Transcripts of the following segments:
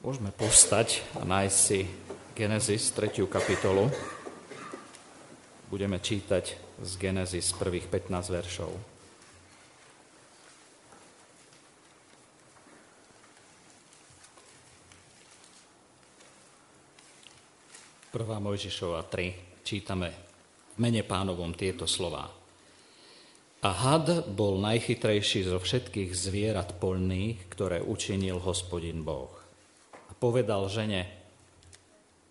Môžeme povstať a nájsť si Genesis 3. kapitolu. Budeme čítať z Genesis prvých 15 veršov. Prvá Mojžišova 3. Čítame v mene pánovom tieto slová. A had bol najchytrejší zo všetkých zvierat polných, ktoré učinil hospodin Boh povedal žene,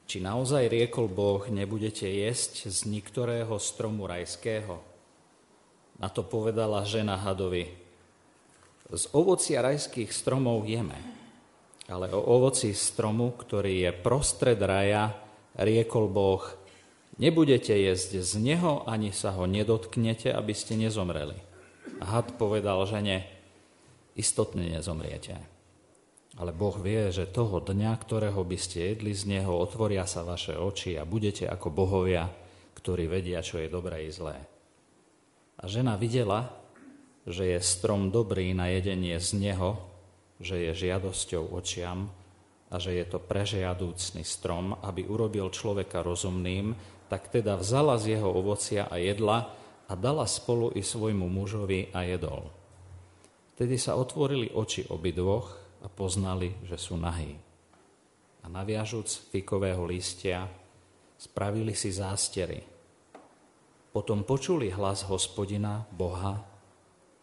či naozaj riekol Boh, nebudete jesť z niektorého stromu rajského? Na to povedala žena hadovi, z ovocia rajských stromov jeme, ale o ovoci stromu, ktorý je prostred raja, riekol Boh, nebudete jesť z neho, ani sa ho nedotknete, aby ste nezomreli. Had povedal žene, istotne nezomriete. Ale Boh vie, že toho dňa, ktorého by ste jedli z neho, otvoria sa vaše oči a budete ako bohovia, ktorí vedia, čo je dobré i zlé. A žena videla, že je strom dobrý na jedenie z neho, že je žiadosťou očiam a že je to prežiadúcný strom, aby urobil človeka rozumným, tak teda vzala z jeho ovocia a jedla a dala spolu i svojmu mužovi a jedol. Tedy sa otvorili oči obidvoch a poznali, že sú nahí. A naviažúc fikového listia, spravili si zástery. Potom počuli hlas hospodina, Boha,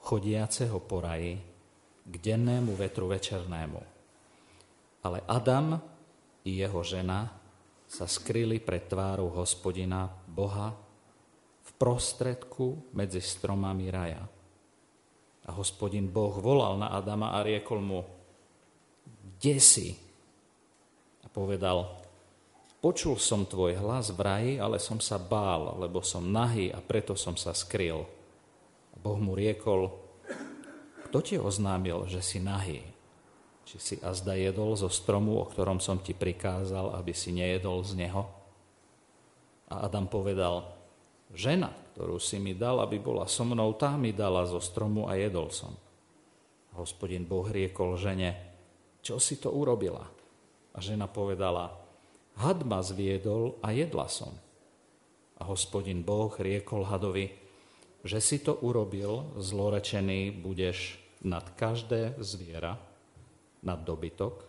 chodiaceho po raji, k dennému vetru večernému. Ale Adam i jeho žena sa skryli pred tvárou hospodina, Boha, v prostredku medzi stromami raja. A hospodin Boh volal na Adama a riekol mu, kde si? A povedal, počul som tvoj hlas v raji, ale som sa bál, lebo som nahý a preto som sa skryl. A Boh mu riekol, kto ti oznámil, že si nahý? Či si azda jedol zo stromu, o ktorom som ti prikázal, aby si nejedol z neho? A Adam povedal, žena, ktorú si mi dal, aby bola so mnou, tá mi dala zo stromu a jedol som. Hospodin Boh riekol žene, čo si to urobila? A žena povedala, had ma zviedol a jedla som. A hospodin Boh riekol hadovi, že si to urobil, zlorečený budeš nad každé zviera, nad dobytok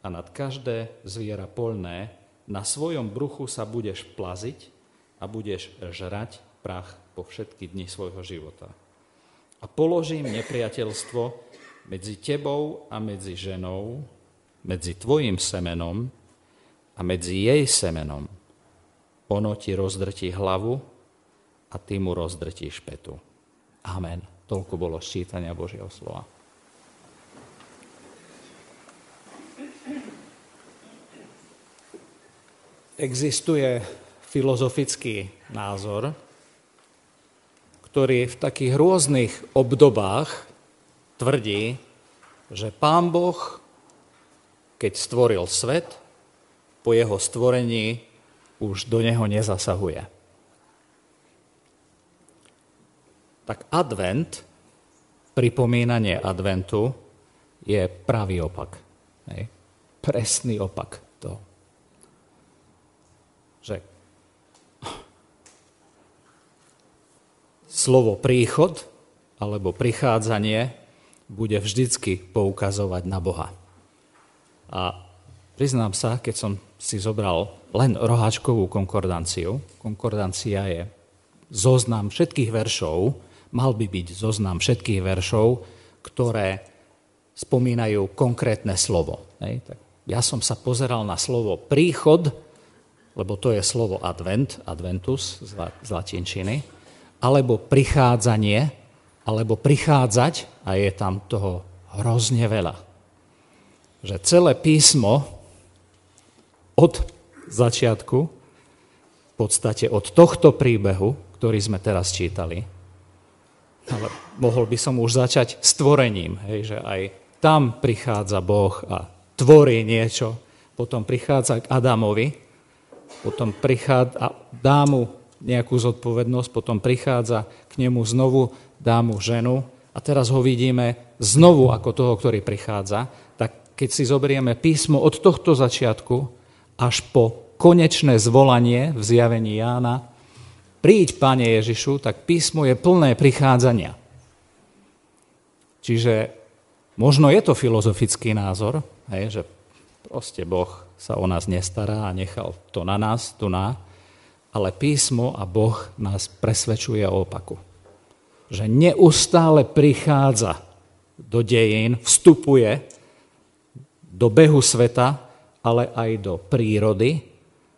a nad každé zviera polné, na svojom bruchu sa budeš plaziť a budeš žrať prach po všetky dni svojho života. A položím nepriateľstvo medzi tebou a medzi ženou, medzi tvojim semenom a medzi jej semenom. Ono ti rozdrtí hlavu a ty mu rozdrtíš petu. Amen. Toľko bolo ščítania Božieho slova. Existuje filozofický názor, ktorý v takých rôznych obdobách tvrdí, že pán Boh, keď stvoril svet, po jeho stvorení už do neho nezasahuje. Tak advent, pripomínanie adventu, je pravý opak. Hej. Presný opak to. Že slovo príchod alebo prichádzanie bude vždycky poukazovať na Boha. A priznám sa, keď som si zobral len roháčkovú konkordanciu, konkordancia je zoznam všetkých veršov, mal by byť zoznam všetkých veršov, ktoré spomínajú konkrétne slovo. Hej, tak ja som sa pozeral na slovo príchod, lebo to je slovo advent, adventus z latinčiny, alebo prichádzanie, alebo prichádzať, a je tam toho hrozne veľa. Že celé písmo od začiatku, v podstate od tohto príbehu, ktorý sme teraz čítali, ale mohol by som už začať stvorením, hej, že aj tam prichádza Boh a tvorí niečo, potom prichádza k Adamovi, potom prichádza a dá mu nejakú zodpovednosť, potom prichádza k nemu znovu dá mu ženu a teraz ho vidíme znovu ako toho, ktorý prichádza, tak keď si zoberieme písmo od tohto začiatku až po konečné zvolanie v zjavení Jána, príď, Pane Ježišu, tak písmo je plné prichádzania. Čiže možno je to filozofický názor, hej, že proste Boh sa o nás nestará a nechal to na nás, tu na, ale písmo a Boh nás presvedčuje o opaku. Že neustále prichádza do dejín, vstupuje do behu sveta, ale aj do prírody,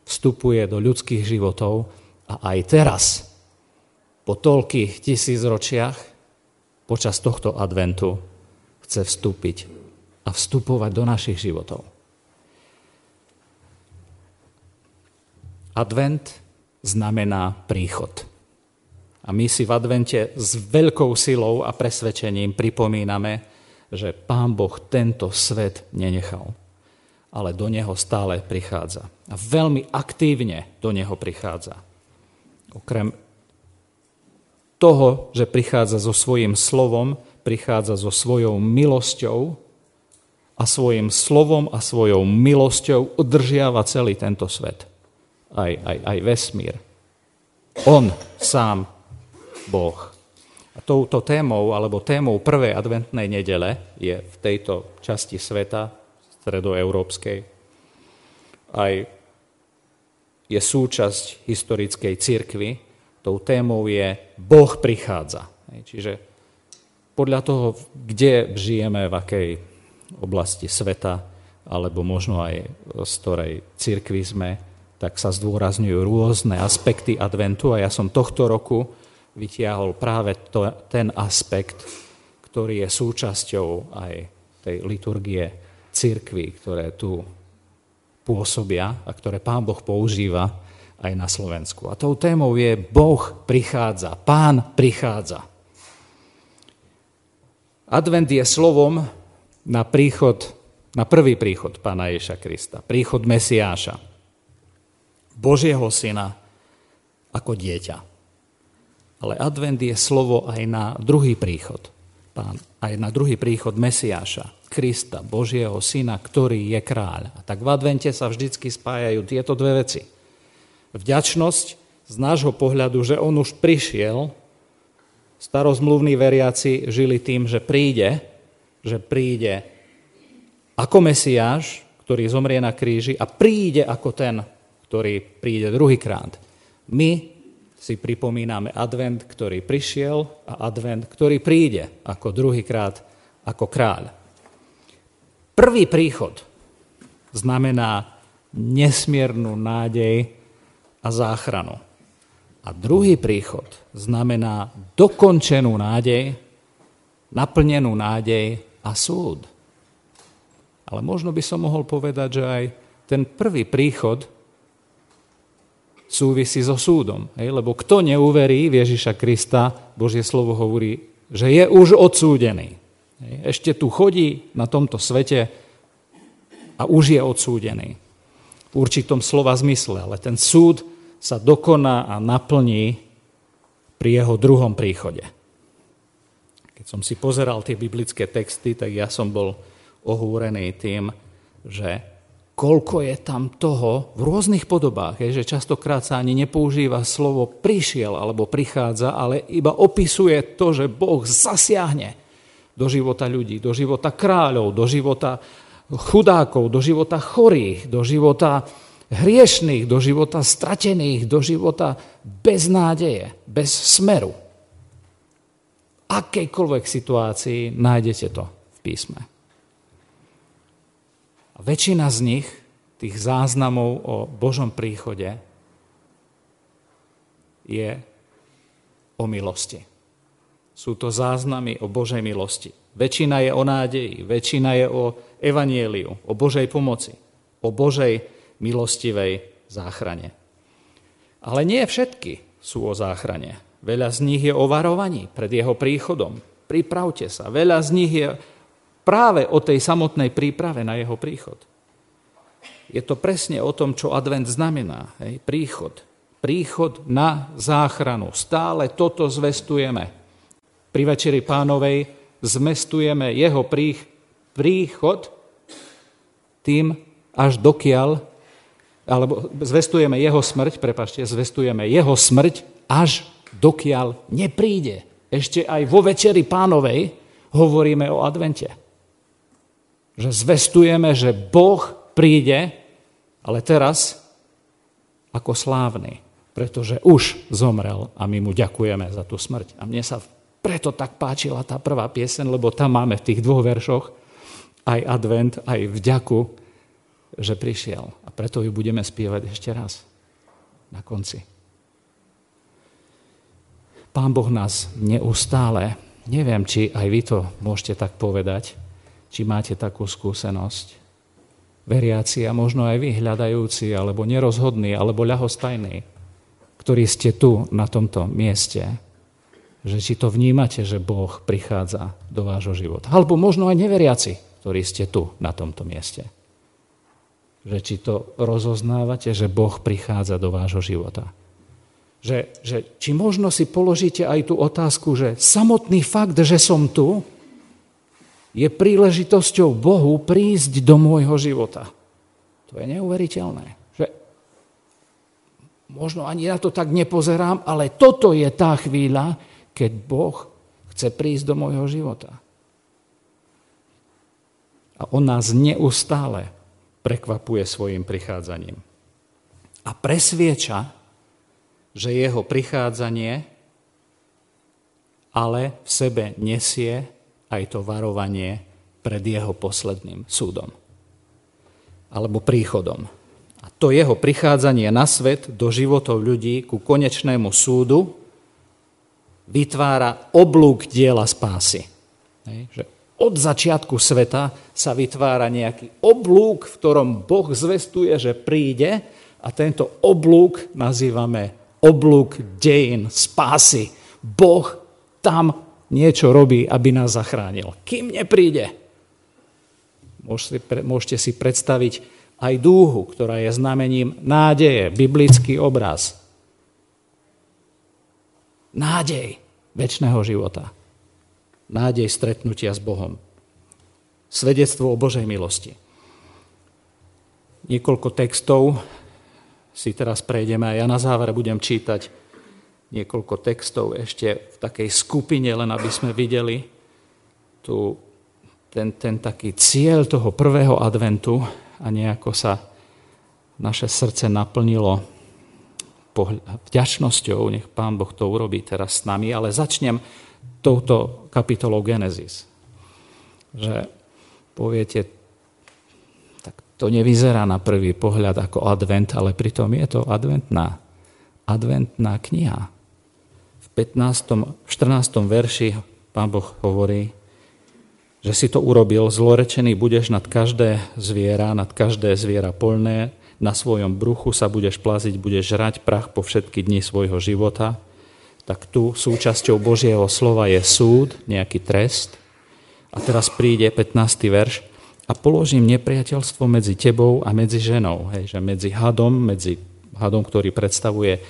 vstupuje do ľudských životov a aj teraz, po toľkých tisícročiach, počas tohto adventu, chce vstúpiť a vstupovať do našich životov. Advent znamená príchod. A my si v advente s veľkou silou a presvedčením pripomíname, že Pán Boh tento svet nenechal, ale do neho stále prichádza. A veľmi aktívne do neho prichádza. Okrem toho, že prichádza so svojím slovom, prichádza so svojou milosťou a svojim slovom a svojou milosťou udržiava celý tento svet aj, aj, aj vesmír. On sám, Boh. A touto témou, alebo témou prvej adventnej nedele je v tejto časti sveta, stredoeurópskej, aj je súčasť historickej cirkvy. Tou témou je Boh prichádza. Čiže podľa toho, kde žijeme, v akej oblasti sveta, alebo možno aj z ktorej cirkvi sme, tak sa zdôrazňujú rôzne aspekty adventu a ja som tohto roku vytiahol práve to, ten aspekt, ktorý je súčasťou aj tej liturgie cirkvy, ktoré tu pôsobia a ktoré Pán Boh používa aj na Slovensku. A tou témou je Boh prichádza, Pán prichádza. Advent je slovom na príchod, na prvý príchod Pána Ježa Krista, príchod Mesiáša. Božieho syna ako dieťa. Ale advent je slovo aj na druhý príchod. Pán, aj na druhý príchod Mesiáša, Krista, Božieho syna, ktorý je kráľ. A tak v advente sa vždycky spájajú tieto dve veci. Vďačnosť z nášho pohľadu, že on už prišiel, starozmluvní veriaci žili tým, že príde, že príde ako Mesiáš, ktorý zomrie na kríži a príde ako ten, ktorý príde druhýkrát. My si pripomíname advent, ktorý prišiel a advent, ktorý príde ako druhýkrát ako kráľ. Prvý príchod znamená nesmiernu nádej a záchranu. A druhý príchod znamená dokončenú nádej, naplnenú nádej a súd. Ale možno by som mohol povedať, že aj ten prvý príchod súvisí so súdom. Lebo kto neuverí v Ježiša Krista, Božie slovo hovorí, že je už odsúdený. Ešte tu chodí na tomto svete a už je odsúdený. V určitom slova zmysle, ale ten súd sa dokoná a naplní pri jeho druhom príchode. Keď som si pozeral tie biblické texty, tak ja som bol ohúrený tým, že koľko je tam toho v rôznych podobách, je, že častokrát sa ani nepoužíva slovo prišiel alebo prichádza, ale iba opisuje to, že Boh zasiahne do života ľudí, do života kráľov, do života chudákov, do života chorých, do života hriešných, do života stratených, do života bez nádeje, bez smeru. Akejkoľvek situácii nájdete to v písme. Väčšina z nich, tých záznamov o Božom príchode, je o milosti. Sú to záznamy o Božej milosti. Väčšina je o nádeji, väčšina je o evanieliu, o Božej pomoci, o Božej milostivej záchrane. Ale nie všetky sú o záchrane. Veľa z nich je o varovaní pred jeho príchodom. Pripravte sa. Veľa z nich je práve o tej samotnej príprave na jeho príchod. Je to presne o tom, čo advent znamená. Hej? Príchod. Príchod na záchranu. Stále toto zvestujeme. Pri Večeri pánovej zmestujeme jeho príchod tým, až dokiaľ, alebo zvestujeme jeho smrť, prepašte, zvestujeme jeho smrť, až dokiaľ nepríde. Ešte aj vo večeri pánovej hovoríme o advente. Že zvestujeme, že Boh príde, ale teraz ako slávny, pretože už zomrel a my mu ďakujeme za tú smrť. A mne sa preto tak páčila tá prvá piesen, lebo tam máme v tých dvoch veršoch aj advent, aj vďaku, že prišiel. A preto ju budeme spievať ešte raz na konci. Pán Boh nás neustále, neviem, či aj vy to môžete tak povedať, či máte takú skúsenosť, veriaci a možno aj vy hľadajúci, alebo nerozhodní, alebo ľahostajní, ktorí ste tu na tomto mieste, že či to vnímate, že Boh prichádza do vášho života. Alebo možno aj neveriaci, ktorí ste tu na tomto mieste. Že či to rozoznávate, že Boh prichádza do vášho života. Že, že či možno si položíte aj tú otázku, že samotný fakt, že som tu, je príležitosťou Bohu prísť do môjho života. To je neuveriteľné. Že možno ani na to tak nepozerám, ale toto je tá chvíľa, keď Boh chce prísť do môjho života. A on nás neustále prekvapuje svojim prichádzaním. A presvieča, že jeho prichádzanie ale v sebe nesie aj to varovanie pred jeho posledným súdom. Alebo príchodom. A to jeho prichádzanie na svet do životov ľudí ku konečnému súdu vytvára oblúk diela spásy. Hej, že od začiatku sveta sa vytvára nejaký oblúk, v ktorom Boh zvestuje, že príde a tento oblúk nazývame oblúk dejín, spásy. Boh tam niečo robí, aby nás zachránil. Kým nepríde, môžete si predstaviť aj dúhu, ktorá je znamením nádeje, biblický obraz. Nádej väčšného života nádej stretnutia s Bohom. Svedectvo o Božej milosti. Niekoľko textov si teraz prejdeme a ja na záver budem čítať niekoľko textov ešte v takej skupine, len aby sme videli tu, ten, ten taký cieľ toho prvého adventu a nejako sa naše srdce naplnilo vďačnosťou, nech Pán Boh to urobí teraz s nami, ale začnem touto kapitolou Genesis. Že poviete, tak to nevyzerá na prvý pohľad ako advent, ale pritom je to adventná, adventná kniha. V 15. v 14. verši pán Boh hovorí, že si to urobil, zlorečený budeš nad každé zviera, nad každé zviera polné, na svojom bruchu sa budeš plaziť, budeš žrať prach po všetky dni svojho života, tak tu súčasťou Božieho slova je súd, nejaký trest. A teraz príde 15. verš a položím nepriateľstvo medzi tebou a medzi ženou. Hej, že medzi hadom, medzi hadom, ktorý predstavuje,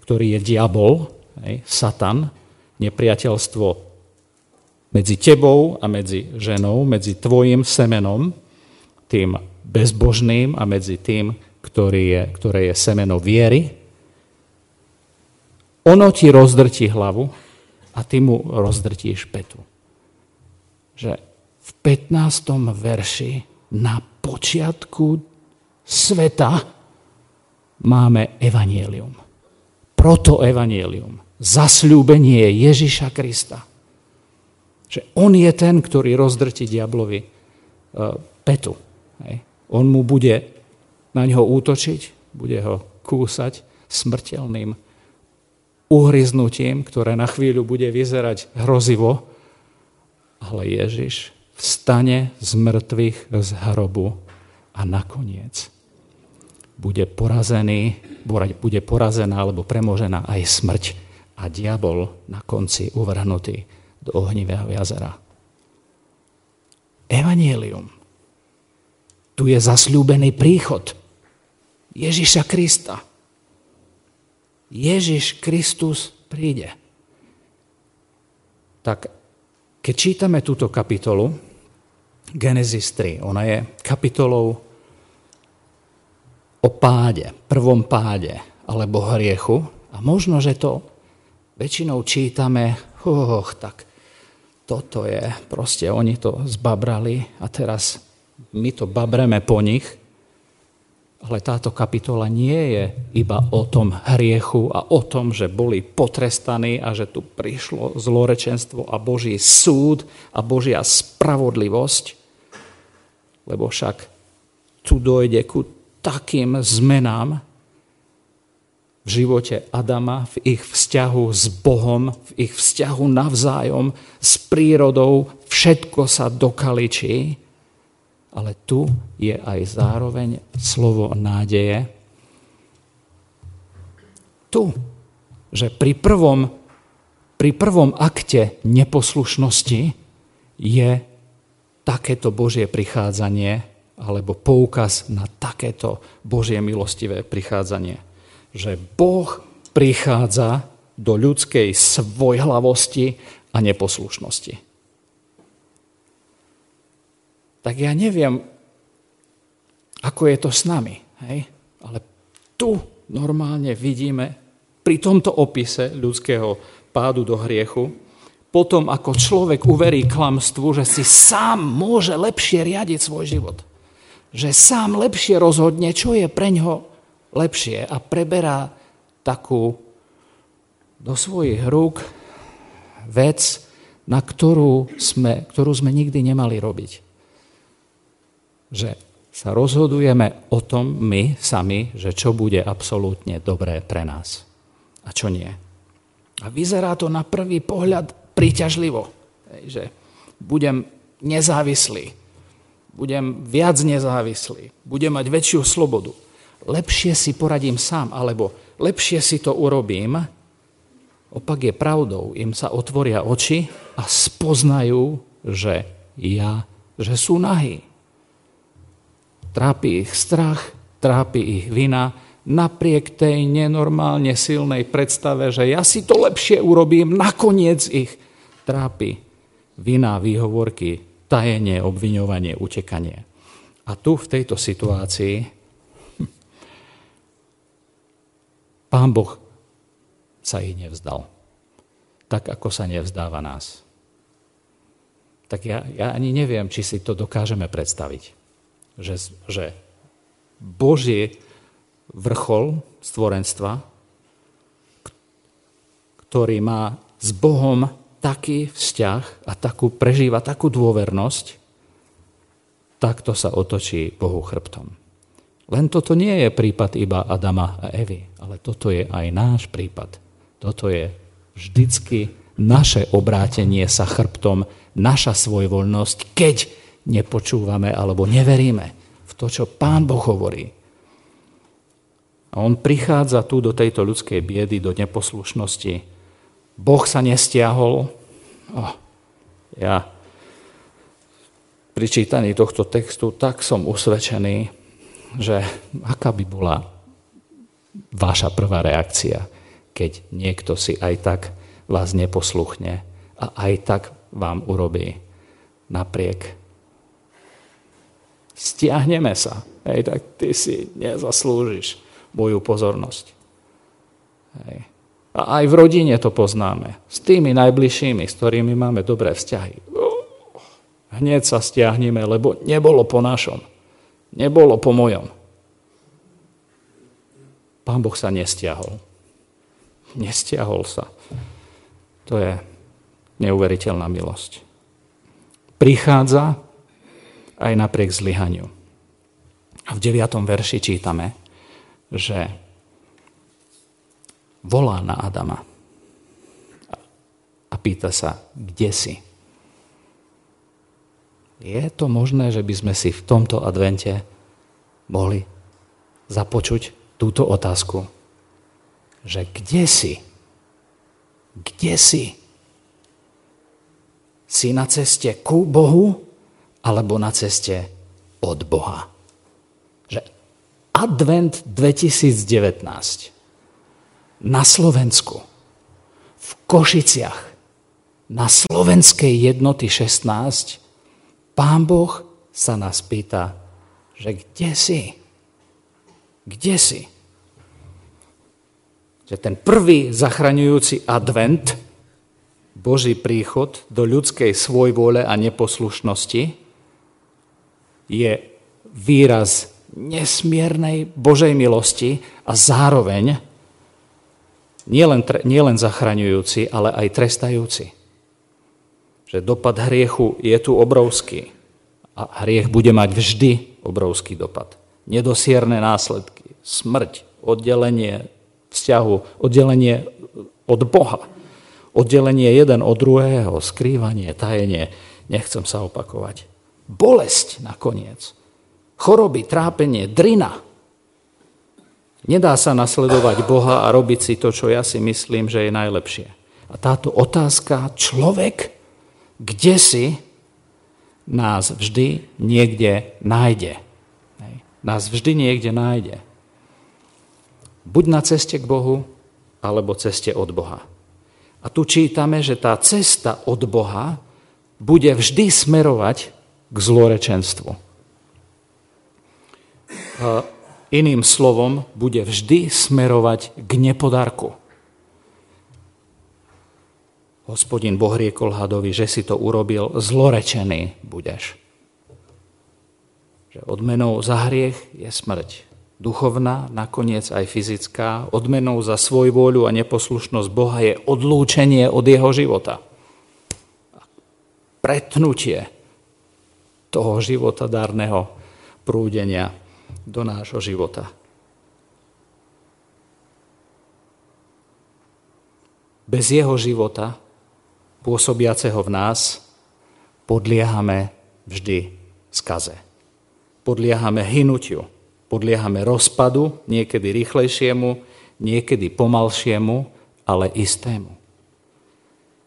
ktorý je diabol, hej, satan, nepriateľstvo medzi tebou a medzi ženou, medzi tvojim semenom, tým bezbožným a medzi tým, ktorý je, ktoré je semeno viery, ono ti rozdrtí hlavu a ty mu rozdrtíš petu. Že v 15. verši na počiatku sveta máme evanielium. Proto evanielium. Zasľúbenie Ježiša Krista. Že on je ten, ktorý rozdrtí diablovi e, petu. On mu bude na ňo útočiť, bude ho kúsať smrteľným uhryznutím, ktoré na chvíľu bude vyzerať hrozivo, ale Ježiš vstane z mŕtvych z hrobu a nakoniec bude porazený, bude porazená alebo premožená aj smrť a diabol na konci uvrhnutý do ohnivého jazera. Evangelium. Tu je zasľúbený príchod Ježiša Krista Ježiš Kristus príde. Tak keď čítame túto kapitolu, Genesis 3. Ona je kapitolou o páde, prvom páde alebo hriechu. A možno, že to väčšinou čítame, oh, tak toto je, proste oni to zbabrali a teraz my to babreme po nich. Ale táto kapitola nie je iba o tom hriechu a o tom, že boli potrestaní a že tu prišlo zlorečenstvo a Boží súd a Božia spravodlivosť. Lebo však tu dojde ku takým zmenám v živote Adama, v ich vzťahu s Bohom, v ich vzťahu navzájom, s prírodou, všetko sa dokaličí ale tu je aj zároveň slovo nádeje. Tu, že pri prvom, pri prvom akte neposlušnosti je takéto Božie prichádzanie alebo poukaz na takéto Božie milostivé prichádzanie. Že Boh prichádza do ľudskej svojhlavosti a neposlušnosti tak ja neviem, ako je to s nami. Hej? Ale tu normálne vidíme pri tomto opise ľudského pádu do hriechu, potom ako človek uverí klamstvu, že si sám môže lepšie riadiť svoj život. Že sám lepšie rozhodne, čo je pre ňo lepšie a preberá takú do svojich rúk vec, na ktorú sme, ktorú sme nikdy nemali robiť že sa rozhodujeme o tom my sami, že čo bude absolútne dobré pre nás a čo nie. A vyzerá to na prvý pohľad príťažlivo, že budem nezávislý, budem viac nezávislý, budem mať väčšiu slobodu. Lepšie si poradím sám, alebo lepšie si to urobím. Opak je pravdou, im sa otvoria oči a spoznajú, že ja, že sú nahý Trápi ich strach, trápi ich vina, napriek tej nenormálne silnej predstave, že ja si to lepšie urobím, nakoniec ich trápi vina, výhovorky, tajenie, obviňovanie, utekanie. A tu v tejto situácii Pán Boh sa ich nevzdal. Tak, ako sa nevzdáva nás. Tak ja, ja ani neviem, či si to dokážeme predstaviť že, že Boží vrchol stvorenstva, ktorý má s Bohom taký vzťah a takú, prežíva takú dôvernosť, takto sa otočí Bohu chrbtom. Len toto nie je prípad iba Adama a Evy, ale toto je aj náš prípad. Toto je vždycky naše obrátenie sa chrbtom, naša svojvoľnosť, keď nepočúvame alebo neveríme v to, čo Pán Boh hovorí. A on prichádza tu do tejto ľudskej biedy, do neposlušnosti. Boh sa nestiahol. Oh, ja pri čítaní tohto textu tak som usvedčený, že aká by bola vaša prvá reakcia, keď niekto si aj tak vás neposluchne a aj tak vám urobí napriek stiahneme sa. Hej, tak ty si nezaslúžiš moju pozornosť. Hej. A aj v rodine to poznáme. S tými najbližšími, s ktorými máme dobré vzťahy. Hneď sa stiahneme, lebo nebolo po našom. Nebolo po mojom. Pán Boh sa nestiahol. Nestiahol sa. To je neuveriteľná milosť. Prichádza aj napriek zlyhaniu. A v 9. verši čítame, že volá na Adama a pýta sa, kde si? Je to možné, že by sme si v tomto advente mohli započuť túto otázku, že kde si? Kde si? Si na ceste ku Bohu alebo na ceste od Boha. Že Advent 2019 na Slovensku, v Košiciach, na slovenskej jednoty 16 Pán Boh sa nás pýta, že kde si? Kde si? Že ten prvý zachraňujúci advent, Boží príchod do ľudskej svojvole a neposlušnosti je výraz nesmiernej Božej milosti a zároveň nielen, nielen zachraňujúci, ale aj trestajúci. Že dopad hriechu je tu obrovský a hriech bude mať vždy obrovský dopad. Nedosierne následky, smrť, oddelenie vzťahu, oddelenie od Boha, oddelenie jeden od druhého, skrývanie, tajenie, nechcem sa opakovať. Bolesť nakoniec, choroby, trápenie, drina. Nedá sa nasledovať Boha a robiť si to, čo ja si myslím, že je najlepšie. A táto otázka, človek, kde si, nás vždy niekde nájde. Nás vždy niekde nájde. Buď na ceste k Bohu, alebo ceste od Boha. A tu čítame, že tá cesta od Boha bude vždy smerovať k zlorečenstvu. Iným slovom, bude vždy smerovať k nepodarku. Hospodin Boh riekol hadovi, že si to urobil, zlorečený budeš. Že odmenou za hriech je smrť duchovná, nakoniec aj fyzická, odmenou za svoj vôľu a neposlušnosť Boha je odlúčenie od jeho života. Pretnutie toho života dárneho prúdenia do nášho života. Bez jeho života, pôsobiaceho v nás, podliehame vždy skaze. Podliehame hynutiu Podliehame rozpadu, niekedy rýchlejšiemu, niekedy pomalšiemu, ale istému.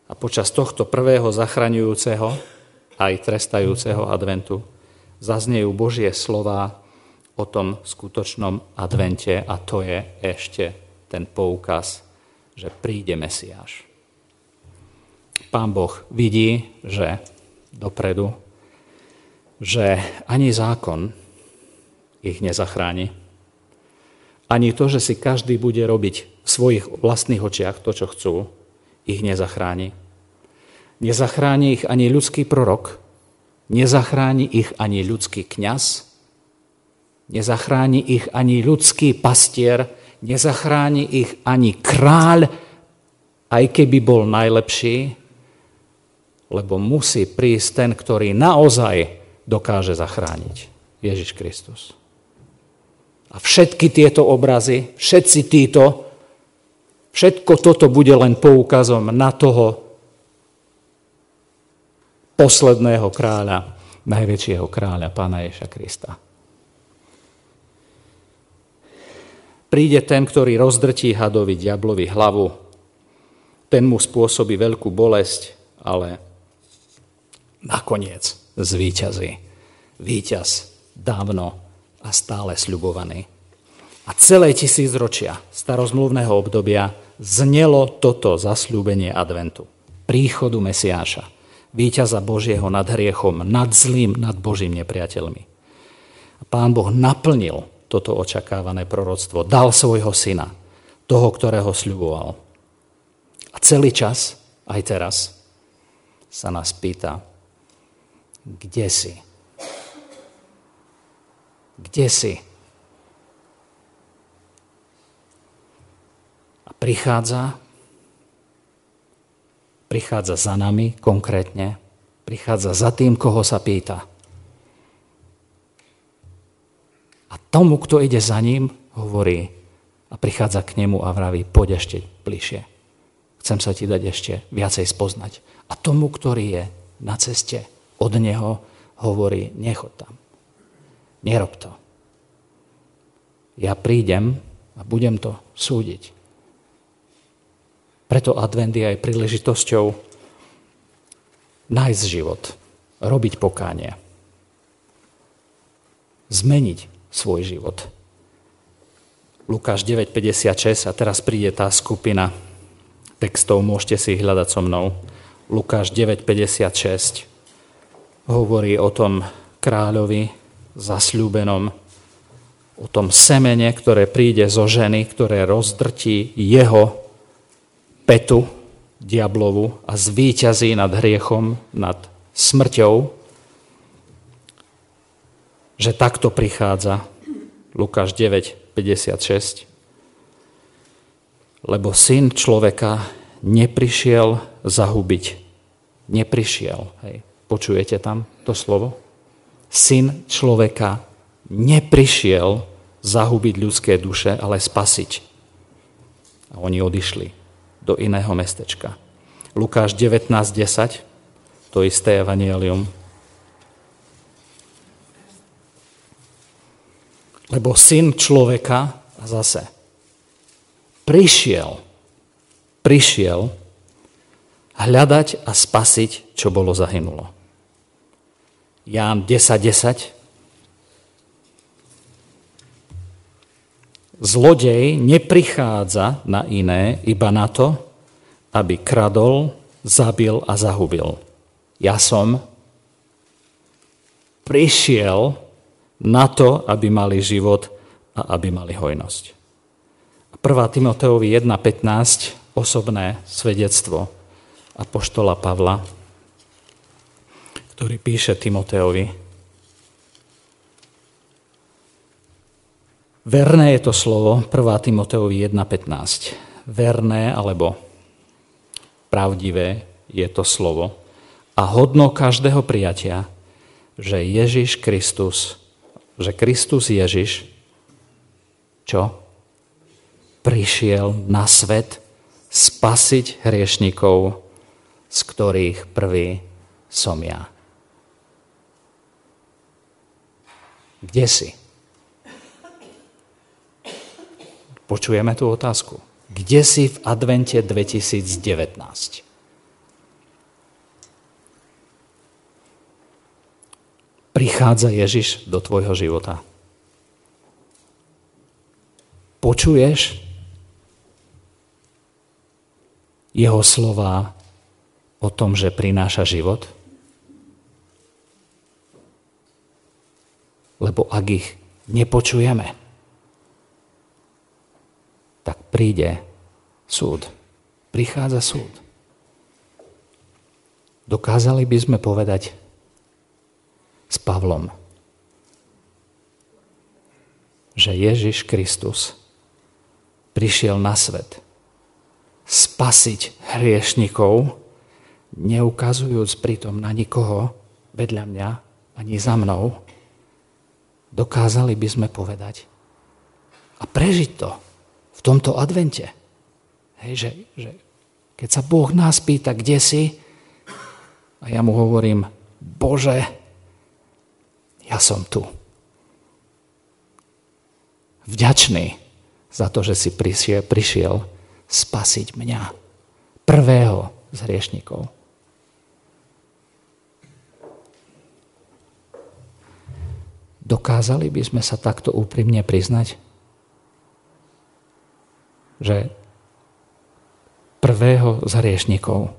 A počas tohto prvého zachraňujúceho, aj trestajúceho adventu, zaznejú Božie slova o tom skutočnom advente a to je ešte ten poukaz, že príde Mesiáš. Pán Boh vidí, že dopredu, že ani zákon, ich nezachráni. Ani to, že si každý bude robiť v svojich vlastných očiach to, čo chcú, ich nezachráni. Nezachráni ich ani ľudský prorok, nezachráni ich ani ľudský kňaz, nezachráni ich ani ľudský pastier, nezachráni ich ani kráľ, aj keby bol najlepší, lebo musí prísť ten, ktorý naozaj dokáže zachrániť. Ježiš Kristus. A všetky tieto obrazy, všetci títo, všetko toto bude len poukazom na toho posledného kráľa, najväčšieho kráľa, pána Ježa Krista. Príde ten, ktorý rozdrtí hadovi diablovi hlavu. Ten mu spôsobí veľkú bolesť, ale nakoniec zvíťazí. Výťaz dávno a stále sľubovaný. A celé tisícročia starozmluvného obdobia znelo toto zasľúbenie adventu. Príchodu Mesiáša, víťaza Božieho nad hriechom, nad zlým, nad Božím nepriateľmi. Pán Boh naplnil toto očakávané proroctvo, dal svojho syna, toho, ktorého sľuboval. A celý čas, aj teraz, sa nás pýta, kde si? Kde si? A prichádza, prichádza za nami konkrétne, prichádza za tým, koho sa pýta. A tomu, kto ide za ním, hovorí a prichádza k nemu a vraví, poď ešte bližšie. Chcem sa ti dať ešte viacej spoznať. A tomu, ktorý je na ceste od neho, hovorí, nechod tam. Nerob to. Ja prídem a budem to súdiť. Preto advent je aj príležitosťou nájsť život, robiť pokánie, zmeniť svoj život. Lukáš 9.56 a teraz príde tá skupina textov, môžete si ich hľadať so mnou. Lukáš 9.56 hovorí o tom kráľovi zasľúbenom, o tom semene, ktoré príde zo ženy, ktoré rozdrtí jeho petu diablovu a zvíťazí nad hriechom, nad smrťou, že takto prichádza Lukáš 9, 56. Lebo syn človeka neprišiel zahubiť. Neprišiel. Hej. Počujete tam to slovo? Syn človeka neprišiel zahubiť ľudské duše, ale spasiť. A oni odišli do iného mestečka. Lukáš 19.10, to isté evanielium. Lebo syn človeka, a zase, prišiel, prišiel hľadať a spasiť, čo bolo zahynulo. Ján 10.10. 10. Zlodej neprichádza na iné, iba na to, aby kradol, zabil a zahubil. Ja som prišiel na to, aby mali život a aby mali hojnosť. 1. Timoteovi 1.15, osobné svedectvo Apoštola Pavla, ktorý píše Timoteovi. Verné je to slovo 1. Timoteovi 1.15. Verné alebo pravdivé je to slovo a hodno každého prijatia, že Ježiš Kristus, že Kristus Ježiš, čo? Prišiel na svet spasiť hriešnikov, z ktorých prvý som ja. Kde si? Počujeme tú otázku. Kde si v advente 2019? Prichádza Ježiš do tvojho života. Počuješ jeho slova o tom, že prináša život? Lebo ak ich nepočujeme, tak príde súd. Prichádza súd. Dokázali by sme povedať s Pavlom, že Ježiš Kristus prišiel na svet spasiť hriešnikov, neukazujúc pritom na nikoho vedľa mňa ani za mnou, dokázali by sme povedať a prežiť to v tomto advente. Hej, že, že keď sa Boh nás pýta, kde si, a ja mu hovorím, Bože, ja som tu. Vďačný za to, že si prišiel, prišiel spasiť mňa, prvého z hriešnikov. Dokázali by sme sa takto úprimne priznať, že prvého z hriešnikov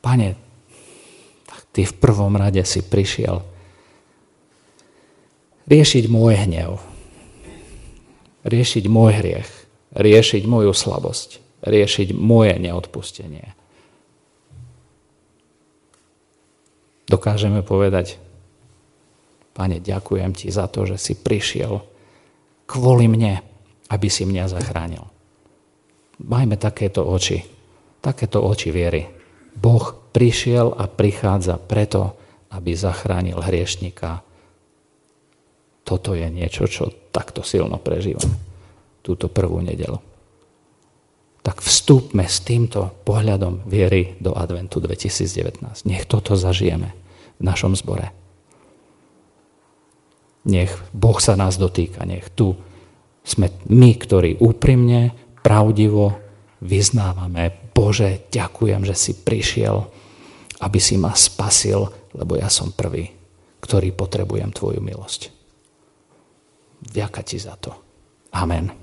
Pane, ty v prvom rade si prišiel riešiť môj hnev, riešiť môj hriech, riešiť moju slabosť, riešiť moje neodpustenie. Dokážeme povedať, Pane, ďakujem ti za to, že si prišiel kvôli mne, aby si mňa zachránil. Majme takéto oči, takéto oči viery. Boh prišiel a prichádza preto, aby zachránil hriešnika. Toto je niečo, čo takto silno prežívam. Túto prvú nedelu. Tak vstúpme s týmto pohľadom viery do adventu 2019. Nech toto zažijeme v našom zbore. Nech Boh sa nás dotýka, nech tu sme my, ktorí úprimne, pravdivo vyznávame, Bože, ďakujem, že si prišiel, aby si ma spasil, lebo ja som prvý, ktorý potrebujem Tvoju milosť. Ďakujem ti za to. Amen.